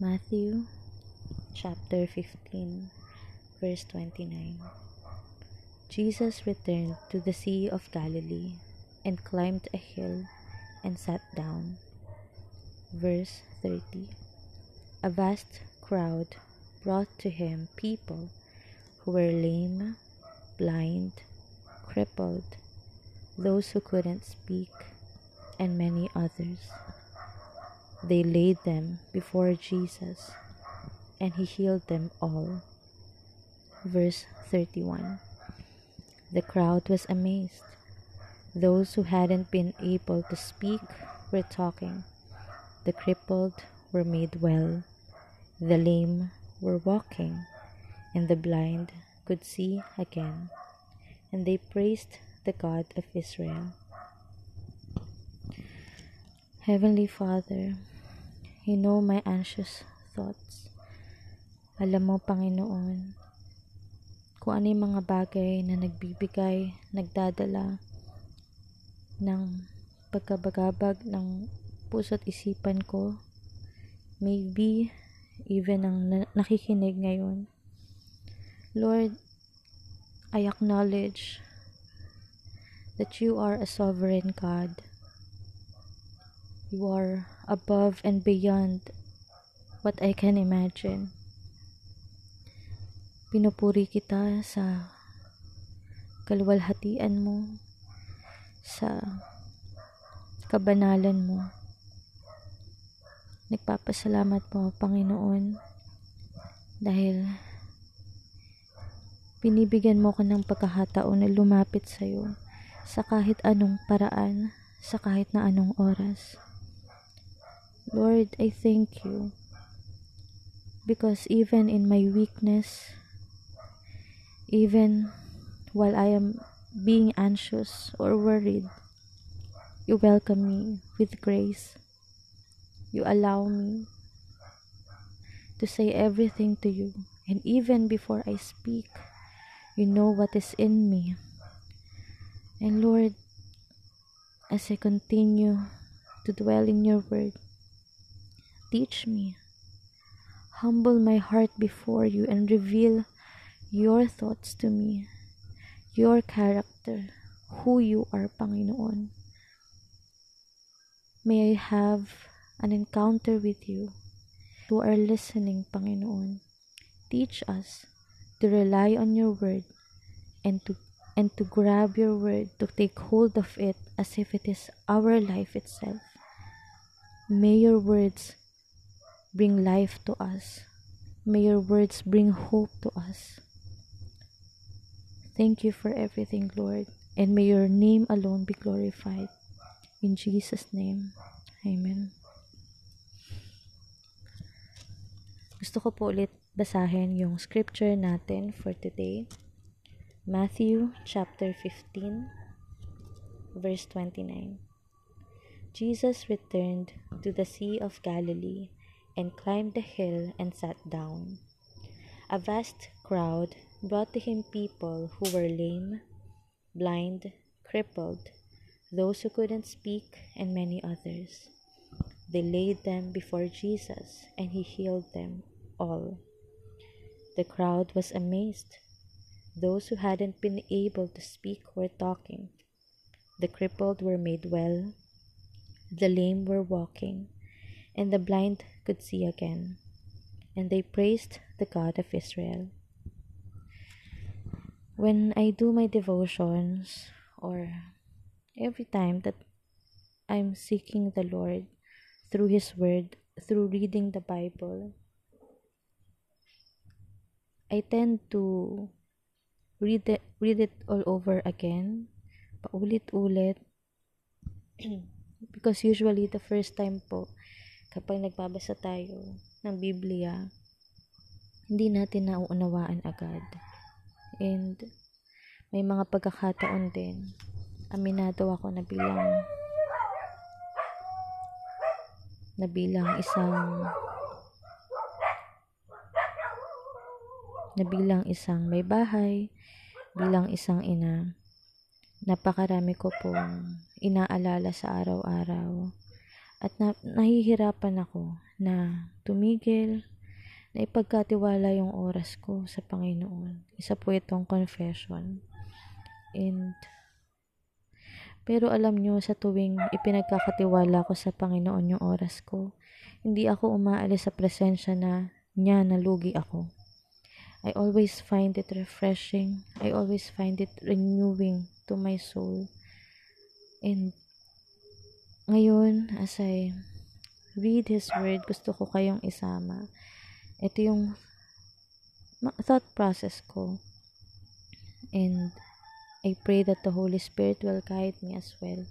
Matthew chapter 15, verse 29. Jesus returned to the Sea of Galilee and climbed a hill and sat down. Verse 30. A vast crowd brought to him people who were lame, blind, crippled, those who couldn't speak, and many others. They laid them before Jesus, and he healed them all. Verse 31 The crowd was amazed. Those who hadn't been able to speak were talking. The crippled were made well. The lame were walking, and the blind could see again. And they praised the God of Israel. Heavenly Father, You know my anxious thoughts. Alam mo, Panginoon, kung ano yung mga bagay na nagbibigay, nagdadala ng pagkabagabag ng puso't isipan ko. Maybe, even ang na- nakikinig ngayon. Lord, I acknowledge that you are a sovereign God You are above and beyond what I can imagine. Pinupuri kita sa kaluwalhatian mo, sa kabanalan mo. Nagpapasalamat po, Panginoon, dahil binibigyan mo ko ng pagkakataon na lumapit sa iyo sa kahit anong paraan, sa kahit na anong oras. Lord, I thank you because even in my weakness, even while I am being anxious or worried, you welcome me with grace. You allow me to say everything to you, and even before I speak, you know what is in me. And Lord, as I continue to dwell in your word, teach me. Humble my heart before you and reveal your thoughts to me, your character, who you are, Panginoon. May I have an encounter with you who are listening, Panginoon. Teach us to rely on your word and to and to grab your word, to take hold of it as if it is our life itself. May your words bring life to us. May your words bring hope to us. Thank you for everything, Lord, and may your name alone be glorified. In Jesus' name, Amen. Gusto ko po ulit basahin yung scripture natin for today. Matthew chapter 15, verse 29. Jesus returned to the Sea of Galilee and climbed the hill and sat down. A vast crowd brought to him people who were lame, blind, crippled, those who couldn't speak, and many others. They laid them before Jesus, and he healed them all. The crowd was amazed. Those who hadn't been able to speak were talking. The crippled were made well. The lame were walking and the blind could see again, and they praised the God of Israel. When I do my devotions, or every time that I'm seeking the Lord through His Word, through reading the Bible, I tend to read it, read it all over again, paulit-ulit. because usually the first time po, kapag nagbabasa tayo ng Biblia, hindi natin nauunawaan agad. And may mga pagkakataon din, aminado ako na bilang na bilang isang na bilang isang may bahay, bilang isang ina, napakarami ko pong inaalala sa araw-araw At na, nahihirapan ako na tumigil, na ipagkatiwala yung oras ko sa Panginoon. Isa po itong confession. And, pero alam nyo, sa tuwing ipinagkakatiwala ko sa Panginoon yung oras ko, hindi ako umaalis sa presensya na niya nalugi ako. I always find it refreshing. I always find it renewing to my soul. And ngayon, as I read His Word, gusto ko kayong isama. Ito yung thought process ko. And I pray that the Holy Spirit will guide me as well.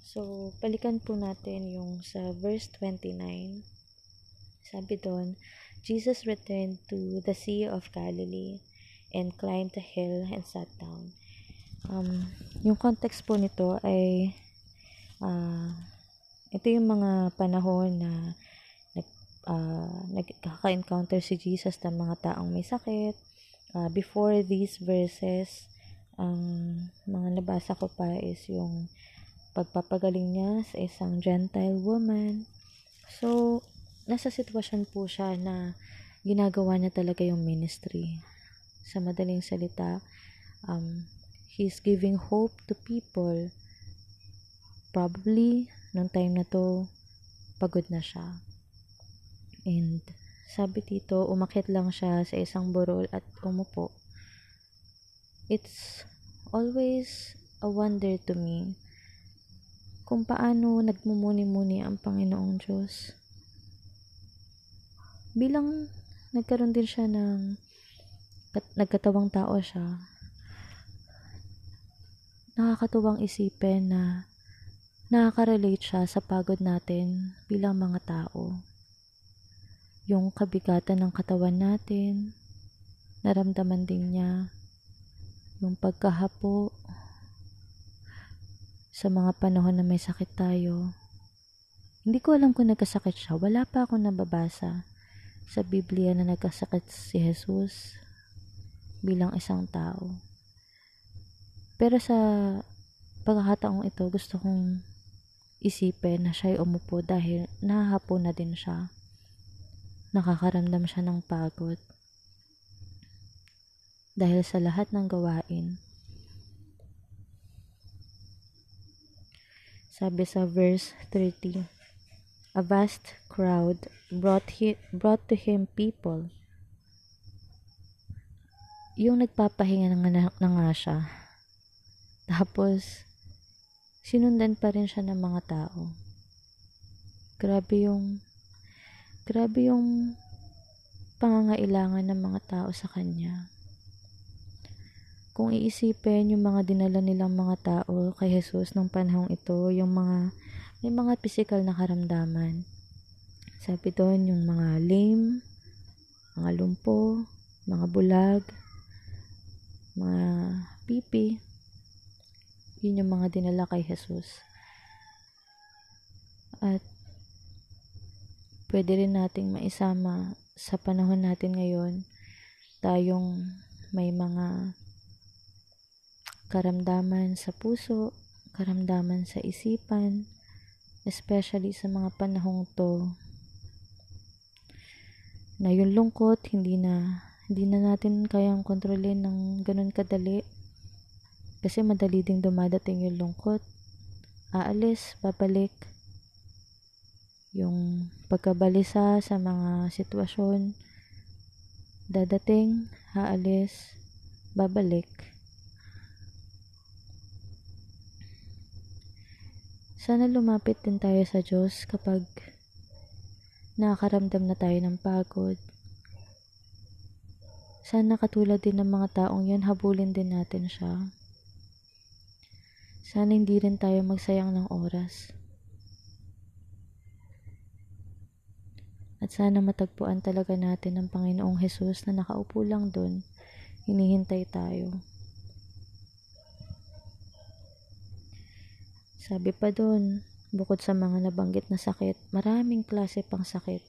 So, balikan po natin yung sa verse 29. Sabi doon, Jesus returned to the Sea of Galilee and climbed a hill and sat down. Um, yung context po nito ay uh, ito yung mga panahon na nag, uh, nagkaka-encounter si Jesus ng mga taong may sakit. Uh, before these verses, ang um, mga nabasa ko pa is yung pagpapagaling niya sa isang Gentile woman. So, nasa sitwasyon po siya na ginagawa niya talaga yung ministry. Sa madaling salita, um, he's giving hope to people. Probably, nung time na to, pagod na siya. And, sabi dito, umakit lang siya sa isang burol at umupo. It's always a wonder to me kung paano nagmumuni-muni ang Panginoong Diyos bilang nagkaroon din siya ng nagkatawang tao siya, nakakatuwang isipin na nakaka-relate siya sa pagod natin bilang mga tao. Yung kabigatan ng katawan natin, naramdaman din niya. Yung pagkahapo, sa mga panahon na may sakit tayo. Hindi ko alam kung nagkasakit siya. Wala pa akong nababasa sa Biblia na nagkasakit si Jesus bilang isang tao. Pero sa pagkakataong ito, gusto kong isipin na siya'y umupo dahil nahahapo na din siya. Nakakaramdam siya ng pagod. Dahil sa lahat ng gawain. Sabi sa verse 30, A vast crowd brought, he, brought to him people. Yung nagpapahinga na nga, na nga siya. Tapos, sinundan pa rin siya ng mga tao. Grabe yung, grabe yung pangangailangan ng mga tao sa kanya. Kung iisipin yung mga dinala nilang mga tao kay Jesus nung panahong ito, yung mga may mga physical na karamdaman. Sabi doon yung mga lame, mga lumpo, mga bulag, mga pipi. Yun yung mga dinala kay Jesus. At pwede rin nating maisama sa panahon natin ngayon tayong may mga karamdaman sa puso, karamdaman sa isipan, especially sa mga panahong to na yung lungkot hindi na hindi na natin kayang kontrolin ng ganun kadali kasi madali ding dumadating yung lungkot aalis, babalik yung pagkabalisa sa mga sitwasyon dadating, haalis babalik Sana lumapit din tayo sa Diyos kapag nakakaramdam na tayo ng pagod. Sana katulad din ng mga taong yun, habulin din natin siya. Sana hindi rin tayo magsayang ng oras. At sana matagpuan talaga natin ang Panginoong Hesus na nakaupo lang doon, hinihintay tayo. Sabi pa doon, bukod sa mga nabanggit na sakit, maraming klase pang sakit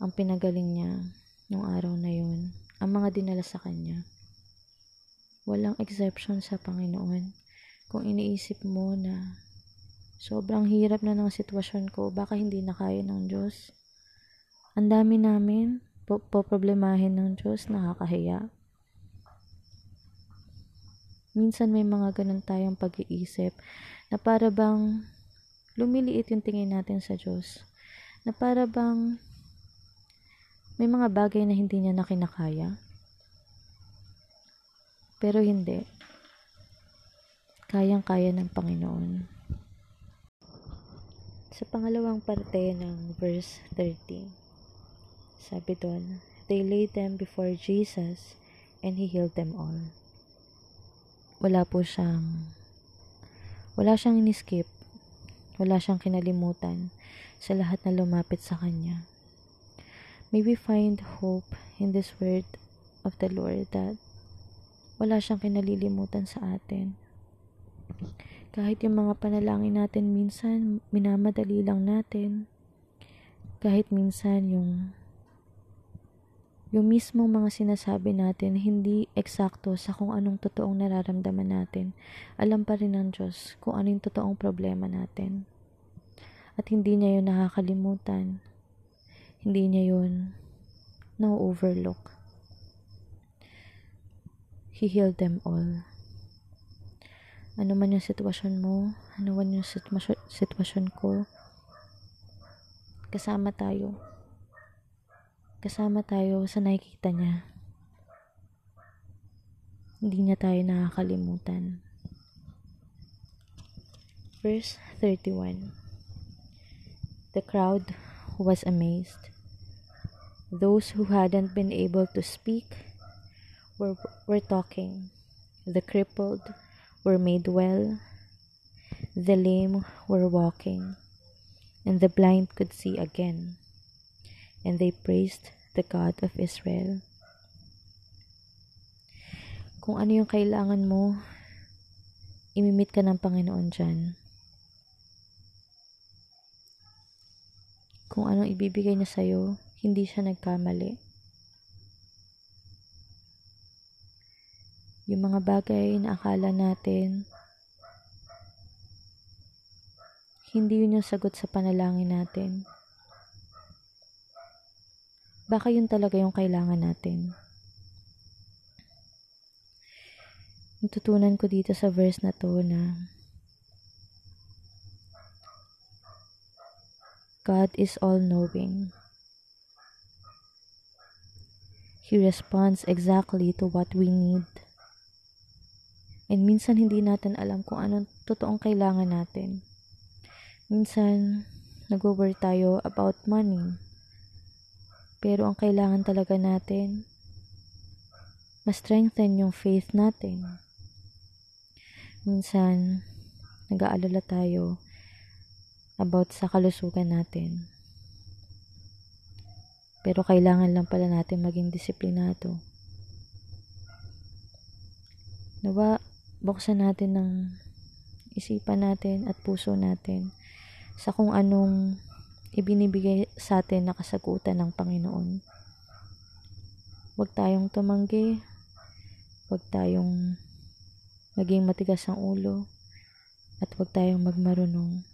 ang pinagaling niya nung araw na yun. Ang mga dinala sa kanya. Walang exception sa Panginoon. Kung iniisip mo na Sobrang hirap na ng sitwasyon ko. Baka hindi na kaya ng Diyos. Ang dami namin po, po problemahin ng Diyos. Nakakahiya. Minsan may mga ganun tayong pag-iisip na para bang lumiliit yung tingin natin sa Diyos. Na para bang may mga bagay na hindi niya na kinakaya. Pero hindi. Kayang-kaya ng Panginoon. Sa pangalawang parte ng verse 13, sabi doon, They laid them before Jesus and He healed them all. Wala po siyang wala siyang iniskip. Wala siyang kinalimutan sa lahat na lumapit sa kanya. May we find hope in this word of the Lord that wala siyang kinalilimutan sa atin kahit yung mga panalangin natin minsan minamadali lang natin kahit minsan yung yung mismong mga sinasabi natin hindi eksakto sa kung anong totoong nararamdaman natin. Alam pa rin ng Diyos kung anong totoong problema natin. At hindi niya yun nakakalimutan. Hindi niya yun na-overlook. He healed them all. Ano man yung sitwasyon mo, ano man yung sitwasyon ko, kasama tayo kasama tayo sa nakikita niya. Hindi niya tayo nakakalimutan. Verse 31 The crowd was amazed. Those who hadn't been able to speak were, were talking. The crippled were made well. The lame were walking. And the blind could see again and they praised the God of Israel. Kung ano yung kailangan mo, imimit ka ng Panginoon dyan. Kung anong ibibigay niya sa'yo, hindi siya nagkamali. Yung mga bagay na akala natin, hindi yun yung sagot sa panalangin natin. Baka yun talaga yung kailangan natin. Natutunan ko dito sa verse na to na God is all-knowing. He responds exactly to what we need. And minsan hindi natin alam kung anong totoong kailangan natin. Minsan, nag-worry tayo about money pero ang kailangan talaga natin, ma-strengthen yung faith natin. Minsan, nag-aalala tayo about sa kalusugan natin. Pero kailangan lang pala natin maging disiplinado. Nawa, buksan natin ng isipan natin at puso natin sa kung anong ibinibigay sa atin na kasagutan ng Panginoon. Huwag tayong tumanggi, huwag tayong maging matigas ang ulo, at huwag tayong magmarunong.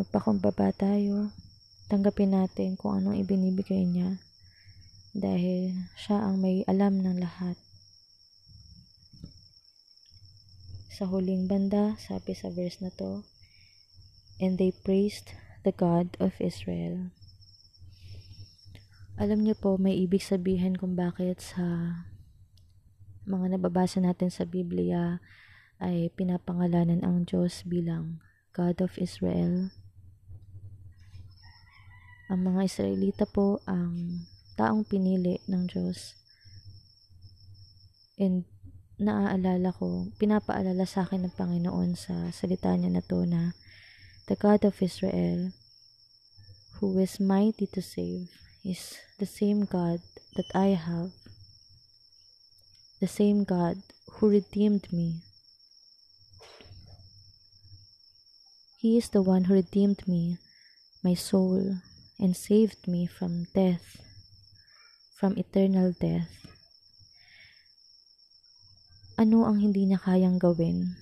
Magpakumbaba tayo, tanggapin natin kung anong ibinibigay niya, dahil siya ang may alam ng lahat. Sa huling banda, sabi sa verse na to, and they praised the God of Israel. Alam niyo po, may ibig sabihin kung bakit sa mga nababasa natin sa Biblia ay pinapangalanan ang Diyos bilang God of Israel. Ang mga Israelita po ang taong pinili ng Diyos. And naaalala ko, pinapaalala sa akin ng Panginoon sa salita niya na to na The God of Israel, who is mighty to save, is the same God that I have, the same God who redeemed me. He is the one who redeemed me, my soul, and saved me from death, from eternal death. Ano ang hindi niya kayang gawin?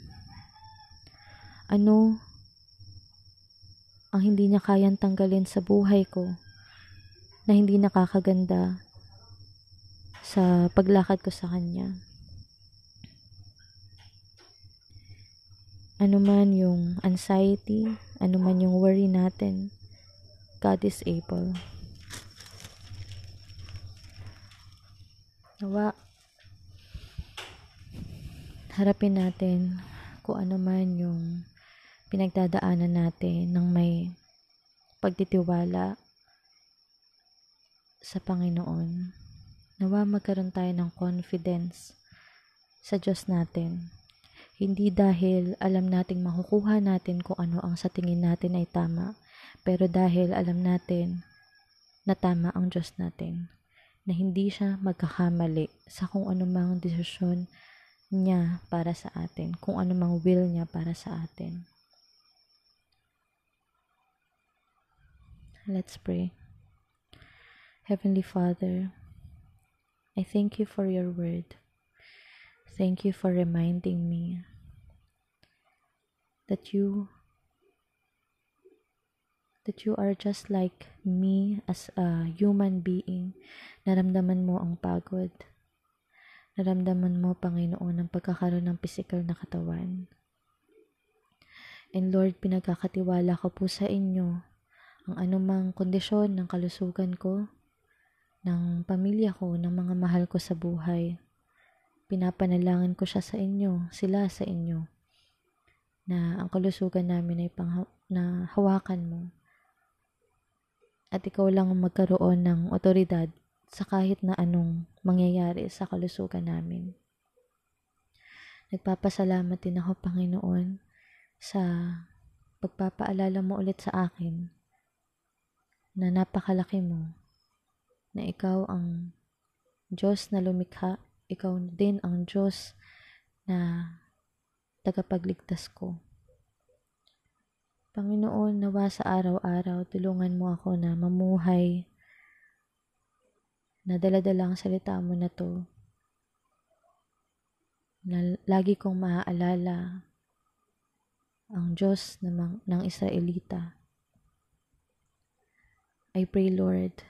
Ano ang hindi niya kayang tanggalin sa buhay ko na hindi nakakaganda sa paglakad ko sa kanya. Ano man yung anxiety, ano man yung worry natin, God is able. Nawa, harapin natin kung ano man yung pinagdadaanan natin ng may pagtitiwala sa Panginoon. Nawa magkaroon tayo ng confidence sa Diyos natin. Hindi dahil alam nating makukuha natin kung ano ang sa tingin natin ay tama, pero dahil alam natin na tama ang Diyos natin, na hindi siya magkakamali sa kung anumang desisyon niya para sa atin, kung ano mang will niya para sa atin. Let's pray. Heavenly Father, I thank you for your word. Thank you for reminding me that you that you are just like me as a human being. Naramdaman mo ang pagod naramdaman mo, Panginoon, ang pagkakaroon ng physical na katawan. And Lord, pinagkakatiwala ko po sa inyo ang anumang kondisyon ng kalusugan ko, ng pamilya ko, ng mga mahal ko sa buhay. Pinapanalangin ko siya sa inyo, sila sa inyo, na ang kalusugan namin ay pang na hawakan mo. At ikaw lang magkaroon ng otoridad sa kahit na anong mangyayari sa kalusugan namin. Nagpapasalamat din ako, Panginoon, sa pagpapaalala mo ulit sa akin na napakalaki mo, na ikaw ang Diyos na lumikha, ikaw din ang Diyos na tagapagligtas ko. Panginoon, nawa sa araw-araw, tulungan mo ako na mamuhay na dala-dala ang salita mo na to na lagi kong maaalala ang Diyos ng, ng Israelita. I pray, Lord,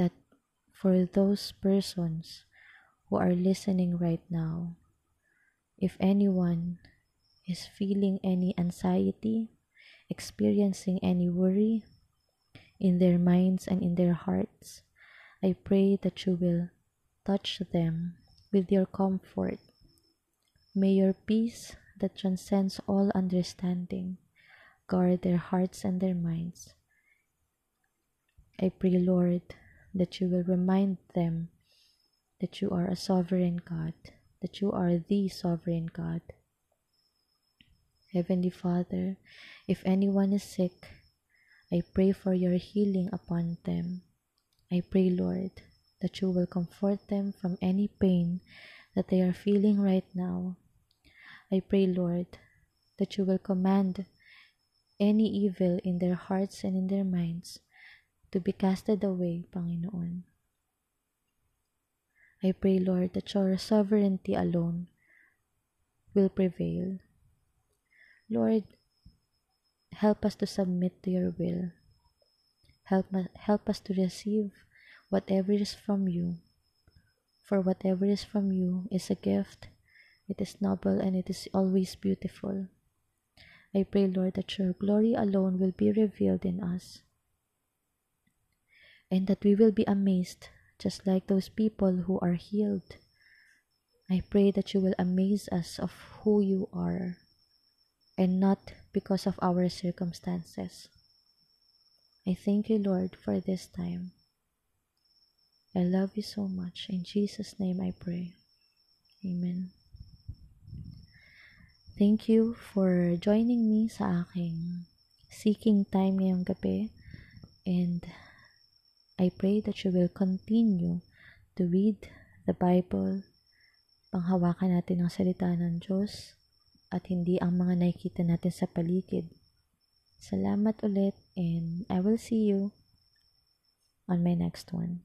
that for those persons who are listening right now, if anyone is feeling any anxiety, experiencing any worry in their minds and in their hearts, I pray that you will touch them with your comfort. May your peace that transcends all understanding guard their hearts and their minds. I pray, Lord, that you will remind them that you are a sovereign God, that you are the sovereign God. Heavenly Father, if anyone is sick, I pray for your healing upon them. I pray, Lord, that you will comfort them from any pain that they are feeling right now. I pray, Lord, that you will command any evil in their hearts and in their minds to be casted away, Panginoon. I pray, Lord, that your sovereignty alone will prevail. Lord, help us to submit to your will. Help, help us to receive whatever is from you. For whatever is from you is a gift, it is noble, and it is always beautiful. I pray, Lord, that your glory alone will be revealed in us, and that we will be amazed, just like those people who are healed. I pray that you will amaze us of who you are, and not because of our circumstances. I thank you, Lord, for this time. I love you so much. In Jesus' name I pray. Amen. Thank you for joining me sa aking seeking time ngayong gabi. And I pray that you will continue to read the Bible, panghawakan natin ang salita ng Diyos, at hindi ang mga nakikita natin sa paligid. Salamat ulit and I will see you on my next one.